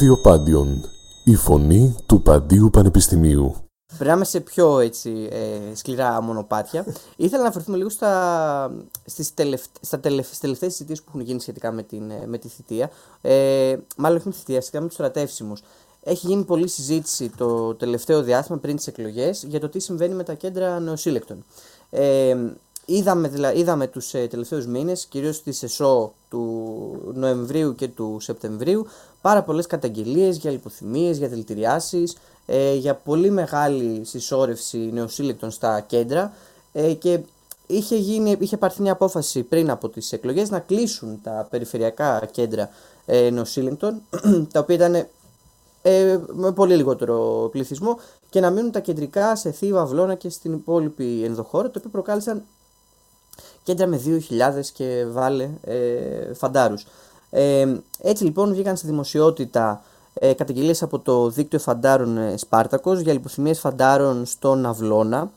Ράδιο Πάντιον, η φωνή του Παντίου Πανεπιστημίου. Περνάμε σε πιο έτσι, ε, σκληρά μονοπάτια. Ήθελα να αφαιρθούμε λίγο στα, στις, τελευταίε στα τελευταίες συζητήσεις που έχουν γίνει σχετικά με, την, ε, με τη θητεία. Ε, μάλλον όχι με τη θητεία, σχετικά με τους στρατεύσιμους. Έχει γίνει πολλή συζήτηση το τελευταίο διάστημα πριν τις εκλογές για το τι συμβαίνει με τα κέντρα νεοσύλλεκτων. Ε, είδαμε, δηλα, είδαμε τους ε, τελευταίους μήνες, κυρίως στη ΕΣΟ του Νοεμβρίου και του Σεπτεμβρίου, πάρα πολλές καταγγελίες για λιποθυμίες, για δηλητηριάσεις, ε, για πολύ μεγάλη συσσόρευση νεοσύλλεκτων στα κέντρα ε, και είχε, γίνει, είχε πάρθει μια απόφαση πριν από τις εκλογές να κλείσουν τα περιφερειακά κέντρα ε, νεοσύλλεκτων, τα οποία ήταν ε, με πολύ λιγότερο πληθυσμό και να μείνουν τα κεντρικά σε Θήβα, Βλώνα και στην υπόλοιπη ενδοχώρα, το οποίο προκάλεσαν κέντρα με 2.000 και βάλε ε, φαντάρους. Ε, έτσι λοιπόν βγήκαν στη δημοσιότητα ε, καταγγελίες από το δίκτυο φαντάρων ε, Σπάρτακος για λιποθυμίες φαντάρων στον Αυλώνα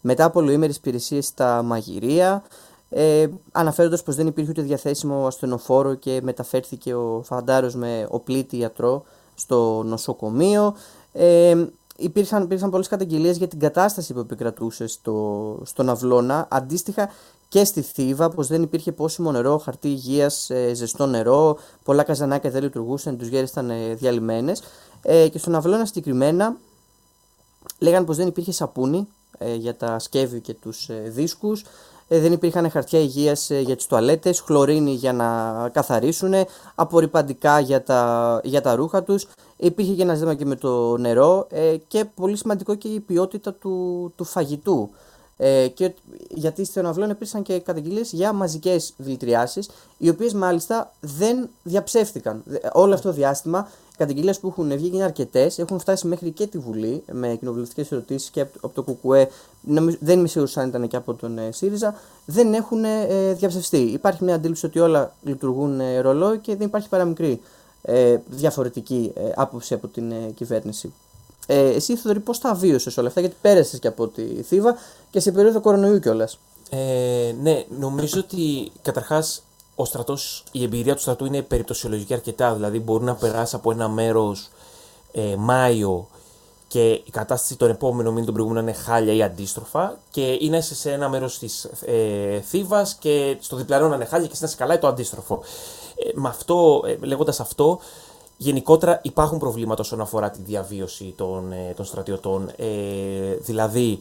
μετά από ολοήμερες υπηρεσίες στα μαγειρία ε, αναφέροντας πως δεν υπήρχε ούτε διαθέσιμο ασθενοφόρο και μεταφέρθηκε ο φαντάρος με οπλίτη ιατρό στο νοσοκομείο. Ε, υπήρχαν, υπήρχαν πολλές καταγγελίες για την κατάσταση που επικρατούσε στο, στον Αυλώνα. Αντίστοιχα και στη Θήβα, πως δεν υπήρχε πόσιμο νερό, χαρτί υγείας, ε, ζεστό νερό, πολλά καζανάκια δεν λειτουργούσαν, οι γέρες ήταν ε, διαλυμένες. Ε, και στον Αυλώνα συγκεκριμένα λέγανε πως δεν υπήρχε σαπούνι ε, για τα σκεύη και τους ε, δίσκους, ε, δεν υπήρχαν χαρτιά υγείας για τις τουαλέτες, χλωρίνη για να καθαρίσουν, απορριπαντικά για τα, για τα ρούχα τους. Υπήρχε και ένα ζήτημα και με το νερό και πολύ σημαντικό και η ποιότητα του, του φαγητού. Ε, και γιατί στον αυλών υπήρξαν και καταγγελίες για μαζικές δηλητηριάσεις, οι οποίες μάλιστα δεν διαψεύθηκαν. Όλο αυτό το διάστημα οι καταγγελίες που έχουν βγει είναι αρκετές, έχουν φτάσει μέχρι και τη Βουλή με κοινοβουλευτικές ερωτήσεις και από το ΚΚΕ, δεν είμαι σίγουρος αν ήταν και από τον ε, ΣΥΡΙΖΑ, δεν έχουν ε, διαψευστεί. Υπάρχει μια αντίληψη ότι όλα λειτουργούν ε, ρολόι και δεν υπάρχει παραμικρή ε, διαφορετική ε, άποψη από την ε, κυβέρνηση. Ε, εσύ, Θοδωρή, πώς τα βίωσες όλα αυτά, γιατί πέρασες και από τη Θήβα και σε περίοδο κορονοϊού κιόλας. Ε, ναι, νομίζω ότι καταρχάς ο στρατός, η εμπειρία του στρατού είναι περιπτωσιολογική αρκετά. Δηλαδή, μπορεί να περάσει από ένα μέρος ε, Μάιο και η κατάσταση τον επόμενο μήνα τον προηγούμενο είναι χάλια ή αντίστροφα και είναι σε ένα μέρος της ε, Θήβας και στο διπλανό να είναι χάλια και να είσαι καλά ή το αντίστροφο. Ε, με αυτό, ε, λέγοντας αυτό, Γενικότερα υπάρχουν προβλήματα όσον αφορά τη διαβίωση των, ε, των στρατιωτών. Ε, δηλαδή,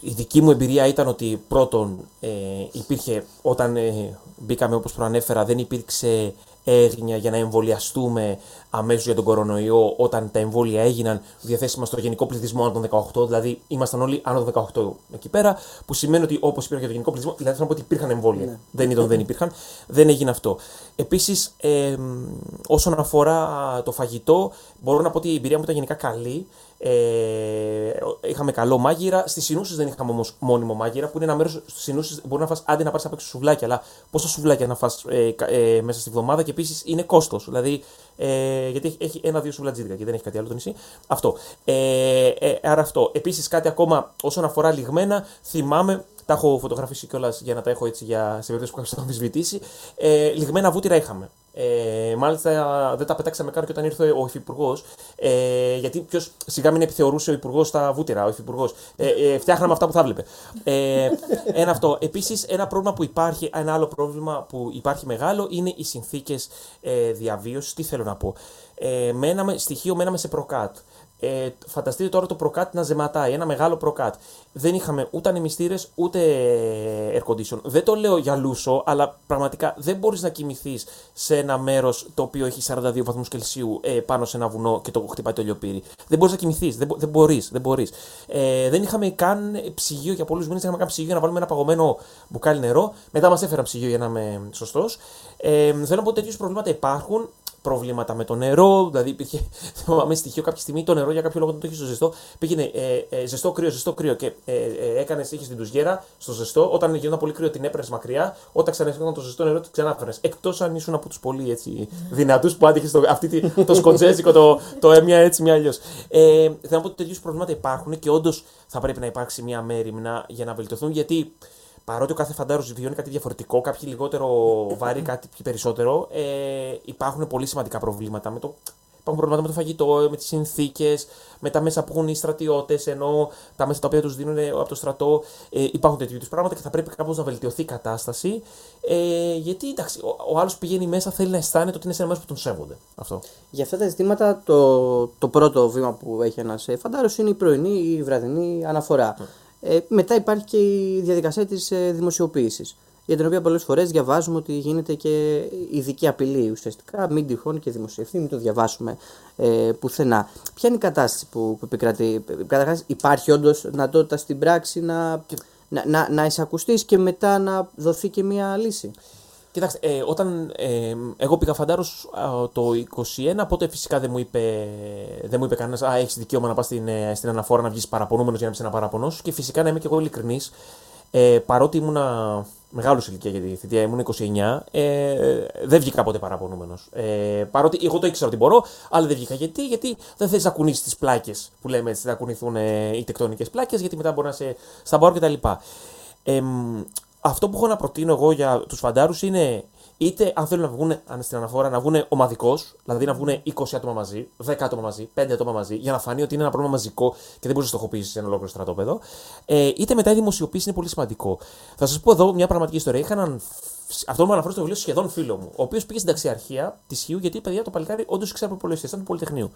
η δική μου εμπειρία ήταν ότι πρώτον ε, υπήρχε, όταν ε, μπήκαμε όπως προανέφερα, δεν υπήρξε έγνοια για να εμβολιαστούμε αμέσως για τον κορονοϊό όταν τα εμβόλια έγιναν διαθέσιμα στο γενικό πληθυσμό άνω των 18, δηλαδή ήμασταν όλοι άνω των 18 εκεί πέρα, που σημαίνει ότι όπως υπήρχε για το γενικό πληθυσμό, δηλαδή θέλω να πω ότι υπήρχαν εμβόλια. Ναι. Δεν ήταν δεν υπήρχαν, δεν έγινε αυτό. Επίσης, ε, όσον αφορά το φαγητό, μπορώ να πω ότι η εμπειρία μου ήταν γενικά καλή. Ε, είχαμε καλό μάγειρα. Στις συνούσε δεν είχαμε όμως μόνιμο μάγειρα, που είναι ένα μέρος στις συνούσε μπορεί να φας άντε να πάρει απ' έξω σουβλάκια, αλλά πόσα σουβλάκια να φας ε, ε, μέσα στη βδομάδα και επίσης είναι κόστος. Δηλαδή, ε, γιατί έχει ένα-δύο σουβλατζίδικα και δεν έχει κάτι άλλο το νησί. Αυτό. Ε, ε, άρα αυτό. Επίσης κάτι ακόμα όσον αφορά λιγμένα, θυμάμαι τα έχω φωτογραφίσει κιόλας για να τα έχω έτσι για, σε περίπτωση που έχω αμφισβητήσει. Ε, λιγμένα βούτυρα είχαμε. Ε, μάλιστα δεν τα πετάξαμε καν και όταν ήρθε ο Υφυπουργός. Ε, γιατί ποιος σιγά μην επιθεωρούσε ο Υπουργός στα βούτυρα, ο Υφυπουργός. Ε, ε, φτιάχναμε αυτά που θα βλέπε. Ε, ένα αυτό. Επίσης, ένα πρόβλημα που υπάρχει, ένα άλλο πρόβλημα που υπάρχει μεγάλο είναι οι συνθήκες ε, διαβίωσης. Τι θέλω να πω. Ε, μέναμε, στοιχείο μέναμε σε προκάτ. Ε, φανταστείτε τώρα το προκάτ να ζεματάει, ένα μεγάλο προκάτ. Δεν είχαμε ούτε ανεμιστήρες ούτε air condition. Δεν το λέω για λούσο, αλλά πραγματικά δεν μπορείς να κοιμηθείς σε ένα μέρος το οποίο έχει 42 βαθμούς Κελσίου ε, πάνω σε ένα βουνό και το χτυπάει το λιοπύρι. Δεν μπορείς να κοιμηθείς. Δεν, δεν μπορείς. Δεν, μπορείς. Ε, δεν είχαμε καν ψυγείο για πολλούς μήνες. Είχαμε καν ψυγείο για να βάλουμε ένα παγωμένο μπουκάλι νερό. Μετά μας έφεραν ψυγείο για να είμαι σωστός. Ε, θέλω να πω ότι τέτοιους προβλήματα υπάρχουν προβλήματα με το νερό. Δηλαδή υπήρχε, θυμάμαι στοιχείο κάποια στιγμή το νερό για κάποιο λόγο δεν το είχε στο ζεστό. Πήγαινε ε, ε, ζεστό κρύο, ζεστό κρύο και ε, ε, έκανες, είχες την τουζιέρα στο ζεστό. Όταν γινόταν πολύ κρύο την έπαιρνες μακριά. Όταν ξαναφύγαν το ζεστό νερό την ξανάφερες. Εκτός αν ήσουν από τους πολύ έτσι, δυνατούς που άντυχε αυτή τη, το σκοτζέζικο, το, το, μια έτσι, μια αλλιώς. Ε, θέλω να πω ότι τέτοιους προβλήματα υπάρχουν και όντως θα πρέπει να υπάρξει μια μέρημνα για να βελτιωθούν γιατί παρότι ο κάθε φαντάρος βιώνει κάτι διαφορετικό, κάποιοι λιγότερο βαρύ, κάτι περισσότερο, ε, υπάρχουν πολύ σημαντικά προβλήματα με το. Υπάρχουν προβλήματα με το φαγητό, με τις συνθήκες, με τα μέσα που έχουν οι στρατιώτες, ενώ τα μέσα τα οποία τους δίνουν από το στρατό. Ε, υπάρχουν τέτοιου είδους πράγματα και θα πρέπει κάπως να βελτιωθεί η κατάσταση. Ε, γιατί εντάξει, ο, ο άλλος πηγαίνει μέσα, θέλει να αισθάνεται ότι είναι σε ένα μέρος που τον σέβονται. Αυτό. Για αυτά τα ζητήματα, το, το πρώτο βήμα που έχει ένας φαντάρος είναι η πρωινή ή η βραδινή αναφορά. Ε, μετά υπάρχει και η διαδικασία της ε, δημοσιοποίησης. Για την οποία πολλές φορές διαβάζουμε ότι γίνεται και ειδική απειλή ουσιαστικά. Μην τυχόν και δημοσιευτεί, μην το διαβάσουμε ε, πουθενά. Ποια είναι η κατάσταση που, που επικρατεί; Καταρχάς, υπάρχει όντως δυνατότητα στην πράξη να, να, να, να εισακουστείς και μετά να δοθεί και μια λύση; Κοιτάξτε, ε, όταν ε, εγώ πήγα φαντάρος το 21, οπότε φυσικά δεν μου είπε, δεν μου είπε κανένας, Α, έχεις δικαίωμα να πας στην, ε, στην αναφορά να βγεις παραπονούμενος για να πει ένα παραπονός σου. Και φυσικά να είμαι και εγώ ειλικρινής, ε, παρότι ήμουνα μεγάλος ηλικία για τη θητεία, ήμουν 29, ε, δεν βγήκα ποτέ παραπονούμενος. Ε, παρότι εγώ το ήξερα ότι μπορώ, αλλά δεν βγήκα. Γιατί, γιατί δεν θες να κουνήσεις τις πλάκες που λέμε έτσι, να κουνηθούν ε, οι τεκτονικές πλάκες, γιατί μετά μπορεί να σε σταμπάρω κτλ. Ε, αυτό που έχω να προτείνω εγώ για τους φαντάρους είναι είτε αν θέλουν να βγουν στην αναφορά να βγουν ομαδικώ, δηλαδή να βγουν 20 άτομα μαζί, 10 άτομα μαζί, 5 άτομα μαζί, για να φανεί ότι είναι ένα πρόβλημα μαζικό και δεν μπορείς να στοχοποιήσεις σε ένα ολόκληρο στρατόπεδο. Ε, είτε μετά η δημοσιοποίηση είναι πολύ σημαντικό. Θα σας πω εδώ μια πραγματική ιστορία. Είχα έναν αυτό μου αναφέρω στο βιβλίο σχεδόν φίλο μου, ο οποίος πήγε στην ταξιαρχία της Χίου γιατί παιδιά το παλικάρι όντως ήξερα από πολλέ ήταν του Πολυτεχνείου.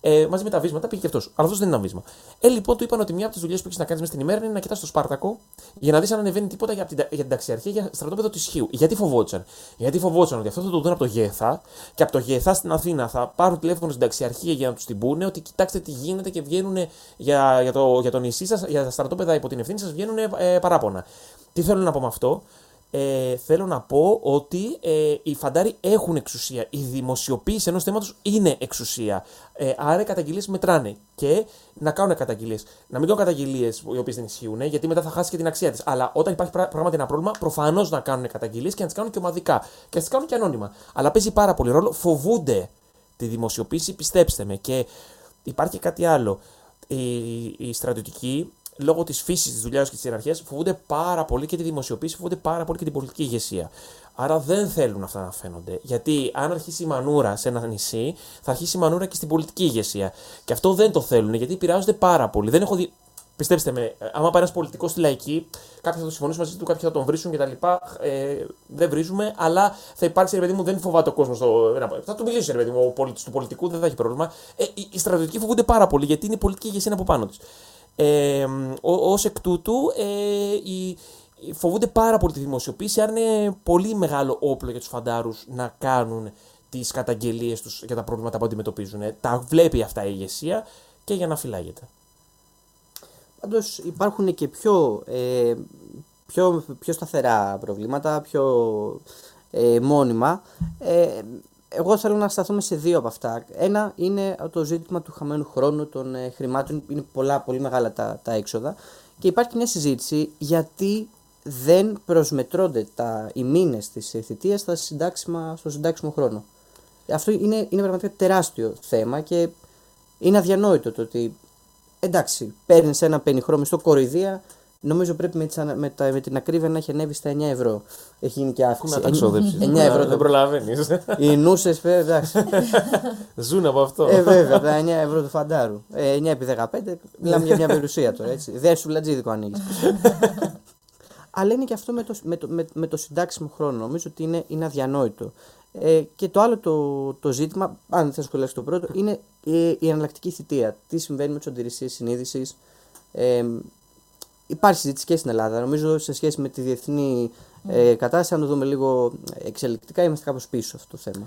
Ε, μαζί με τα βίσματα πήγε και αυτός. Αλλά αυτός δεν είναι ένα βίσμα. Ε, λοιπόν, του είπαν ότι μια από τις δουλειές που έχεις να κάνεις μέσα στην ημέρα είναι να κοιτάς το Σπάρτακο για να δεις αν ανεβαίνει τίποτα για, την, για την ταξιαρχία για στρατόπεδο της Χίου. Γιατί φοβόντουσαν; Γιατί φοβόντουσαν ότι αυτό θα το δουν από το Γέθα και από το Γέθα στην Αθήνα θα πάρουν τηλέφωνο στην ταξιαρχία για να τους την πούνε ότι κοιτάξτε τι γίνεται και βγαίνουν για, για, το, για το νησί σας, για τα στρατόπεδα υπό την ευθύνη σας βγαίνουν ε, παράπονα. Τι θέλω να πω με αυτό; Ε, θέλω να πω ότι ε, οι φαντάροι έχουν εξουσία. Η δημοσιοποίηση ενός θέματος είναι εξουσία. Ε, άρα οι καταγγελίες μετράνε. Και να κάνουν καταγγελίες. Να μην κάνουν καταγγελίες οι οποίες δεν ισχύουν, γιατί μετά θα χάσει και την αξία της. Αλλά όταν υπάρχει πράγματι ένα πρόβλημα, προφανώς να κάνουν καταγγελίες και να τις κάνουν και ομαδικά. Και να τις κάνουν και ανώνυμα. Αλλά παίζει πάρα πολύ ρόλο. Φοβούνται τη δημοσιοποίηση, πιστέψτε με. Και υπάρχει και κάτι άλλο. Οι, οι στρατιωτικοί λόγω της φύσης της δουλειάς και της ιεραρχίας, φοβούνται πάρα πολύ και τη δημοσιοποίηση, φοβούνται πάρα πολύ και την πολιτική ηγεσία. Άρα δεν θέλουν αυτά να φαίνονται. Γιατί αν αρχίσει η μανούρα σε ένα νησί, θα αρχίσει η μανούρα και στην πολιτική ηγεσία. Και αυτό δεν το θέλουν γιατί επηρεάζονται πάρα πολύ. Δεν έχω δει. Πιστέψτε με, άμα πάει ένας πολιτικός στη λαϊκή, κάποιοι θα το συμφωνήσουν μαζί του, κάποιοι θα τον βρίσουν κτλ. Ε, δεν βρίζουμε, αλλά θα υπάρξει, ρε παιδί μου, δεν φοβάται ο κόσμος. Στο... Θα του μιλήσει, ρε παιδί μου, ο πολίτη του πολιτικού, δεν θα έχει πρόβλημα. Ε, οι στρατιωτικοί φοβούνται πάρα πολύ γιατί είναι η πολιτική ηγεσία από πάνω της. Ε, Ω εκ τούτου, ε, οι, φοβούνται πάρα πολύ τη δημοσιοποίηση, άρα είναι πολύ μεγάλο όπλο για τους φαντάρους να κάνουν τις καταγγελίες τους για τα προβλήματα που αντιμετωπίζουν. Τα βλέπει αυτά η ηγεσία και για να φυλάγεται. Πάντως υπάρχουν και πιο, ε, πιο, πιο σταθερά προβλήματα, πιο ε, μόνιμα. Ε, εγώ θέλω να σταθούμε σε δύο από αυτά. Ένα είναι το ζήτημα του χαμένου χρόνου, των ε, χρημάτων. Είναι πολλά, πολύ μεγάλα τα, τα έξοδα. Και υπάρχει μια συζήτηση γιατί δεν προσμετρώνται τα, οι μήνες της θητείας στο συντάξιμο χρόνο. Αυτό είναι, είναι πραγματικά τεράστιο θέμα και είναι αδιανόητο το ότι εντάξει, παίρνεις ένα πενιχρό στο κοροϊδία, Νομίζω πρέπει με, τις, με, τα, με την ακρίβεια να έχει ανέβει στα 9 ευρώ. Έχει γίνει και αύξηση. Να τα ξόδεψει. 9 ευρώ. Δεν προλαβαίνεις. Οι νούσες, εντάξει. Ζουν από αυτό. Ε, βέβαια, τα 9 ευρώ του φαντάρου. Ε, 9 επί 15, μιλάμε για μια περιουσία τώρα. Έτσι. Δεν σου λατζίδικο ανοίγεις. Αλλά είναι και αυτό με το, με το, με, με το συντάξιμο χρόνο. Νομίζω ότι είναι, είναι αδιανόητο. Ε, και το άλλο το, το ζήτημα, αν δεν θα σχολιάσεις το πρώτο, είναι η, η εναλλακτική θητεία. Τι συμβαίνει με τις αντιρρησίε συνείδησης. Ε, υπάρχει συζήτηση και στην Ελλάδα. Νομίζω σε σχέση με τη διεθνή ε, κατάσταση, αν το δούμε λίγο εξελικτικά, είμαστε κάπως πίσω αυτό το θέμα.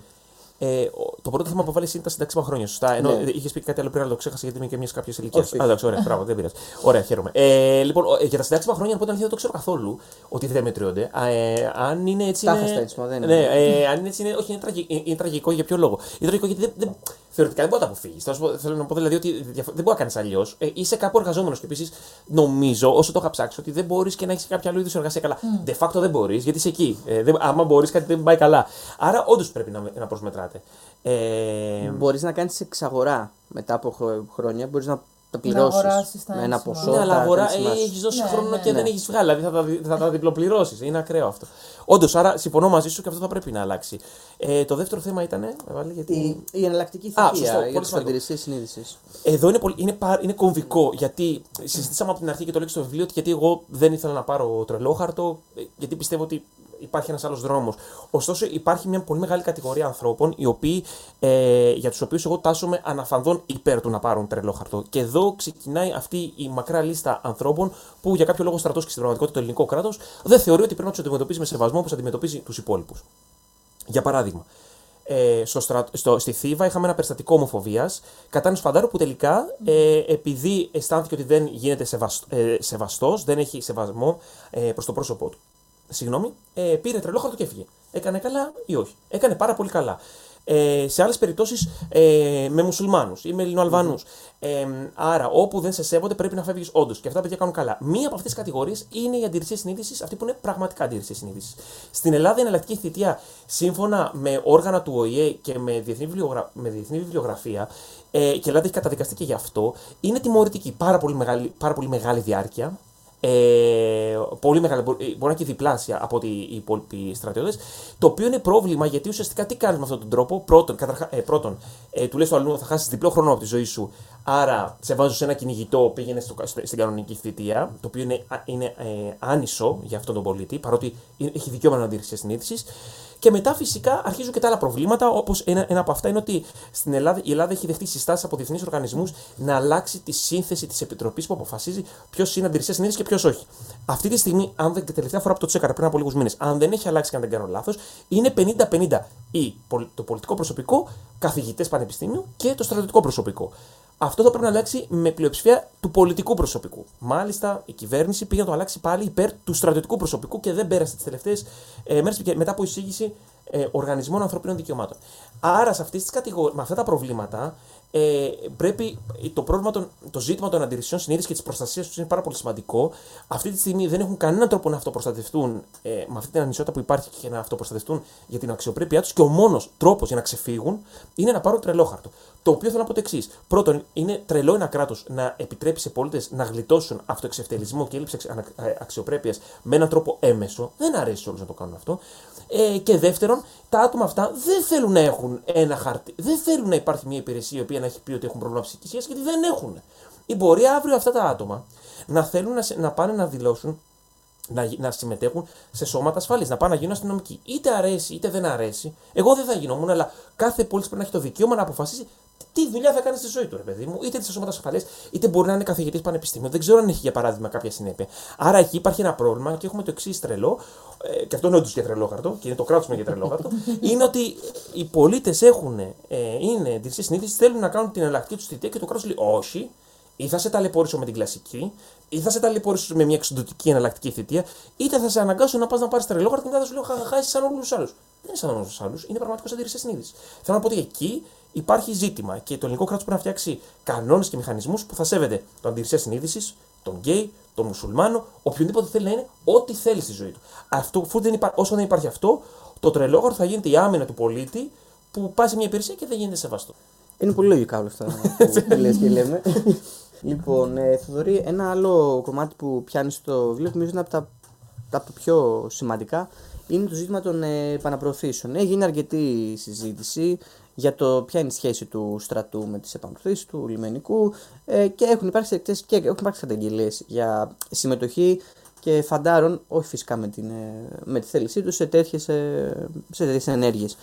Ε, ο- το πρώτο θέμα που βάλει είναι τα συνταξιμα χρόνια. Σωστά. Ενώ Ναι. είχες πει κάτι άλλο πριν, αλλά το ξέχασα γιατί είμαι και μιας κάποιας ηλικίας. Όχι. Α, εντάξει, ωραία, μπράβο, δεν πειράζει. Ωραία, χαίρομαι. Ε, λοιπόν, ο- ε, για τα συντάξιμα χρόνια, να πω την αλήθεια, δεν το ξέρω καθόλου ότι δεν μετριώνται. Α, ε, αν είναι έτσι. Τα είναι... είχα στα έντυπα, δεν ναι, είναι. ε, αν είναι έτσι, είναι, όχι, είναι, τραγι... είναι, είναι τραγικό για ποιο λόγο. Είναι τραγικό γιατί δεν, δεν, θεωρητικά δεν μπορεί να τα αποφύγεις. Θέλω να πω δηλαδή ότι διαφο- δεν μπορεί να κάνεις αλλιώς. Ε, είσαι κάπου εργαζόμενος και επίσης νομίζω, όσο το είχα ψάξει, ότι δεν μπορείς και να έχεις κάποιο άλλο είδους εργασία καλά. De facto δεν μπορείς γιατί είσαι εκεί. Ε, δεν, άμα μπορείς, κάτι δεν πάει καλά. Άρα όντως πρέπει να, να προσμετράτε. Ε, Μπορείς να κάνεις εξαγορά μετά από χρο- χρόνια, μπορείς να τα πληρώσεις αγοράσεις τα με ένα ένσημα. ποσό. ναι, αλλά τα αγορά ένσημά σου. έχεις δώσει Ναι, χρόνο ναι, και ναι. δεν έχεις βγάλει. Δηλαδή θα τα, δι- θα τα διπλοπληρώσεις. Είναι ακραίο αυτό. Όντως, άρα συμφωνώ μαζί σου και αυτό θα πρέπει να αλλάξει. Ε, το δεύτερο θέμα ήταν. γιατί... Η, η εναλλακτική Α, θητεία σωστό, πολύ για τι σημαντικό. αντιρρησίε συνείδησης. Εδώ είναι, πολύ, είναι, πα- είναι κομβικό γιατί συζητήσαμε από την αρχή και το λέω και στο βιβλίο ότι γιατί εγώ δεν ήθελα να πάρω τρελόχαρτο, ε, γιατί πιστεύω ότι υπάρχει ένας άλλος δρόμος. Ωστόσο, υπάρχει μια πολύ μεγάλη κατηγορία ανθρώπων οι οποίοι, ε, για τους οποίους εγώ τάσσομαι αναφανδόν υπέρ του να πάρουν τρελόχαρτο. Και εδώ ξεκινάει αυτή η μακρά λίστα ανθρώπων που για κάποιο λόγο ο στρατός και στην πραγματικότητα το ελληνικό κράτος δεν θεωρεί ότι πρέπει να τους αντιμετωπίζει με σεβασμό όπως αντιμετωπίζει τους υπόλοιπους. Για παράδειγμα, ε, στο στρα... στο... στη Θήβα είχαμε ένα περιστατικό ομοφοβίας κατά ενό φαντάρου που τελικά ε, επειδή αισθάνθηκε ότι δεν γίνεται σεβασ... ε, σεβαστός, δεν έχει σεβασμό ε, προς το πρόσωπό του. Συγγνώμη, ε, πήρε τρελόχαρτο και έφυγε. Έκανε καλά ή όχι; Έκανε πάρα πολύ καλά. Ε, σε άλλες περιπτώσεις ε, με μουσουλμάνους ή με Ελληνοαλβανού. Ε, άρα, όπου δεν σε σέβονται, πρέπει να φεύγεις όντως. Και αυτά τα παιδιά κάνουν καλά. Μία από αυτές τις κατηγορίες είναι η αντιρρησία συνείδησης, αυτή που είναι πραγματικά αντιρρησία συνείδησης. Στην Ελλάδα, η εναλλακτική θητεία, σύμφωνα με όργανα του ΟΗΕ και με διεθνή, βιβλιογρα... με διεθνή βιβλιογραφία, ε, και η Ελλάδα έχει καταδικαστεί και γι' αυτό, είναι τιμωρητική. Πάρα πολύ μεγάλη, πάρα πολύ μεγάλη διάρκεια. Ε, πολύ μεγάλη, μπο- ε, μπορεί να είναι και διπλάσια από ότι οι υπόλοιποι στρατιώτες. Το οποίο είναι πρόβλημα γιατί ουσιαστικά τι κάνεις με αυτόν τον τρόπο. Πρώτον, καταρχά, ε, πρώτον ε, του λε στο αλλού θα χάσεις διπλό χρόνο από τη ζωή σου. Άρα σε βάζω σε ένα κυνηγητό, πήγαινε στο, στο- στην κανονική θητεία. Το οποίο είναι, α- είναι ε, άνισο για αυτόν τον πολίτη, παρότι είναι- έχει δικαίωμα να αντίρρηση συνείδησης. Και μετά φυσικά αρχίζουν και τα άλλα προβλήματα, όπως ένα, ένα από αυτά είναι ότι στην Ελλάδα, η Ελλάδα έχει δεχτεί συστάσεις από διεθνείς οργανισμούς να αλλάξει τη σύνθεση της επιτροπής που αποφασίζει ποιος είναι αντιρρησίας συνείδηση και ποιος όχι. Αυτή τη στιγμή, αν δεν, και τελευταία φορά που το τσέκαρα πριν από λίγους μήνες, αν δεν έχει αλλάξει και αν δεν κάνω λάθος, είναι 50-50 ή πολ- το πολιτικό προσωπικό, καθηγητές πανεπιστήμιου και το στρατιωτικό προσωπικό. Αυτό θα πρέπει να αλλάξει με πλειοψηφία του πολιτικού προσωπικού. Μάλιστα, η κυβέρνηση πήγε να το αλλάξει πάλι υπέρ του στρατιωτικού προσωπικού και δεν πέρασε τις τελευταίες ε, μέρες μετά από εισήγηση ε, οργανισμών ανθρωπίνων δικαιωμάτων. Άρα, σε αυτές τις κατηγορίες, με αυτά τα προβλήματα, ε, πρέπει το, πρόβλημα των, το ζήτημα των αντιρρησιών συνείδησης και της προστασίας τους είναι πάρα πολύ σημαντικό. Αυτή τη στιγμή δεν έχουν κανέναν τρόπο να αυτοπροστατευτούν ε, με αυτή την ανισότητα που υπάρχει και να αυτοπροστατευτούν για την αξιοπρέπειά τους και ο μόνος τρόπος για να ξεφύγουν είναι να πάρουν τρελόχαρτο. Το οποίο θέλω να πω το εξής. Πρώτον, είναι τρελό ένα κράτος να επιτρέπει σε πολίτες να γλιτώσουν αυτοεξευτελισμό και έλλειψη αξιοπρέπειας με έναν τρόπο έμεσο. Δεν αρέσει σε όλους να το κάνουν αυτό. Ε, και δεύτερον, τα άτομα αυτά δεν θέλουν να έχουν ένα χαρτί. Δεν θέλουν να υπάρχει μια υπηρεσία η οποία να έχει πει ότι έχουν πρόβλημα ψυχικής υγείας γιατί δεν έχουν. Ή μπορεί αύριο αυτά τα άτομα να θέλουν να, σε- να πάνε να δηλώσουν να, γι- να συμμετέχουν σε σώματα ασφαλή, να πάνε να γίνουν αστυνομικοί. Είτε αρέσει είτε δεν αρέσει. Εγώ δεν θα γινόμουν, αλλά κάθε πολίτη πρέπει να έχει το δικαίωμα να αποφασίσει τι δουλειά θα κάνει στη ζωή του, ρε παιδί μου. Είτε σε σώματα ασφαλέ, είτε μπορεί να είναι καθηγητής πανεπιστήμιου. Δεν ξέρω αν έχει για παράδειγμα κάποια συνέπεια. Άρα εκεί υπάρχει ένα πρόβλημα και έχουμε το εξής τρελό, ε, και αυτό είναι όντως για τρελόχαρτο, και είναι το κράτος με για τρελόχαρτο, είναι ότι οι πολίτες έχουν, ε, είναι εντυρσίε συνείδηση, θέλουν να κάνουν την εναλλακτική τους θητεία και το κράτος λέει όχι, ή θα σε ταλαιπωρήσω με την κλασική, ή θα σε ταλαιπωρήσω με μια εξοντοτική εναλλακτική θητεία, είτε θα σε αναγκάσω να πας να πάρεις τρελόχαρτο και μετά θα σου λέω χαχαχά, είσαι σαν όλους τους άλλους. Δεν είναι σαν όλους τους άλλους, είναι πραγματικό αντίρρηση συνείδηση. Θέλω να πω ότι εκεί υπάρχει ζήτημα και το ελληνικό κράτος πρέπει να φτιάξει κανόνες και μηχανισμούς που θα σέβεται τον αντιρρησία συνείδησης, τον γκέι, τον μουσουλμάνο, οποιονδήποτε θέλει να είναι ό,τι θέλει στη ζωή του. Αυτό, αφού δεν υπά... Όσο δεν υπάρχει αυτό, το τρελόχαρτο θα γίνεται η άμυνα του πολίτη που πάει σε μια υπηρεσία και δεν γίνεται σεβαστό. Είναι πολύ λογικά όλα αυτά που λες και λέμε. λοιπόν, ε, Θοδωρή, ένα άλλο κομμάτι που πιάνεις στο βιβλίο, που νομίζω είναι από τα, τα πιο σημαντικά, είναι το ζήτημα των ε, επαναπροωθήσεων. Έχει γίνει αρκετή συζήτηση για το ποια είναι η σχέση του στρατού με τις επαναπροωθήσεις του λιμενικού ε, και έχουν υπάρξει αρκετές και έχουν υπάρξει καταγγελίες για συμμετοχή και φαντάρων, όχι φυσικά με, την, ε, με τη θέλησή τους, σε τέτοιες, ε, σε τέτοιες ενέργειες.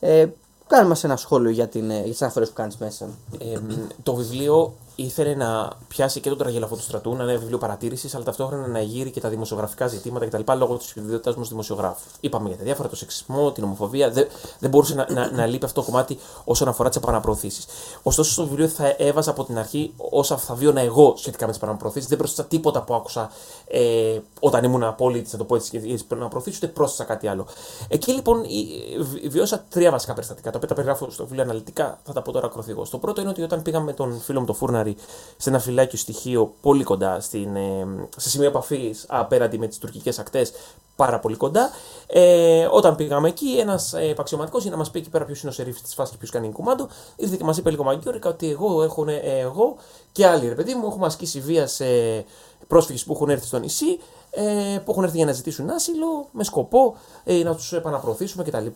Ε, Κάνε μας ένα σχόλιο για, την, ε, για τις αναφορές που κάνεις μέσα. Ε, το βιβλίο ήθελε να πιάσει και τον τραγελαφό του στρατού, να είναι ένα βιβλίο παρατήρησης, αλλά ταυτόχρονα να γύρει και τα δημοσιογραφικά ζητήματα κτλ. λόγω της ιδιότητάς μου ως δημοσιογράφου. Είπαμε για τα διάφορα, το σεξισμό, την ομοφοβία. Δεν, δεν μπορούσε να, να, να λείπει αυτό το κομμάτι όσον αφορά τις επαναπροωθήσεις. Ωστόσο, στο βιβλίο θα έβαζα από την αρχή όσα θα βίωνα εγώ σχετικά με τις επαναπροωθήσεις. Δεν πρόσθεσα τίποτα που άκουσα ε, όταν ήμουν απόλυτη, να το πω έτσι, για τις επαναπροωθήσεις, ούτε πρόσθεσα κάτι άλλο. Εκεί λοιπόν βιώσα τρία βασικά περιστατικά, τα οποία τα περιγράφω στο βιβλίο αναλυτικά, θα τα πω τώρα ακροθυγώς. Το πρώτο είναι ότι όταν πήγαμε με τον φίλο μου το Φούρναρη σε ένα φυλάκιο στοιχείο πολύ κοντά, στην, ε, σε σημείο επαφής απέναντι με τις τουρκικές ακτές, πάρα πολύ κοντά. Ε, όταν πήγαμε εκεί, ένας ε, επαξιωματικός για να μας πει εκεί πέρα ποιος είναι ο σερίφης της φάση και ποιος κάνει κουμάντο, ήρθε και μας είπε λίγο μαγκιόρικα ότι εγώ, έχω, ε, εγώ και άλλοι ρε παιδί μου έχουμε ασκήσει βία σε πρόσφυγες που έχουν έρθει στο νησί ε, που έχουν έρθει για να ζητήσουν άσυλο με σκοπό ε, να τους επαναπροωθήσουμε κτλ.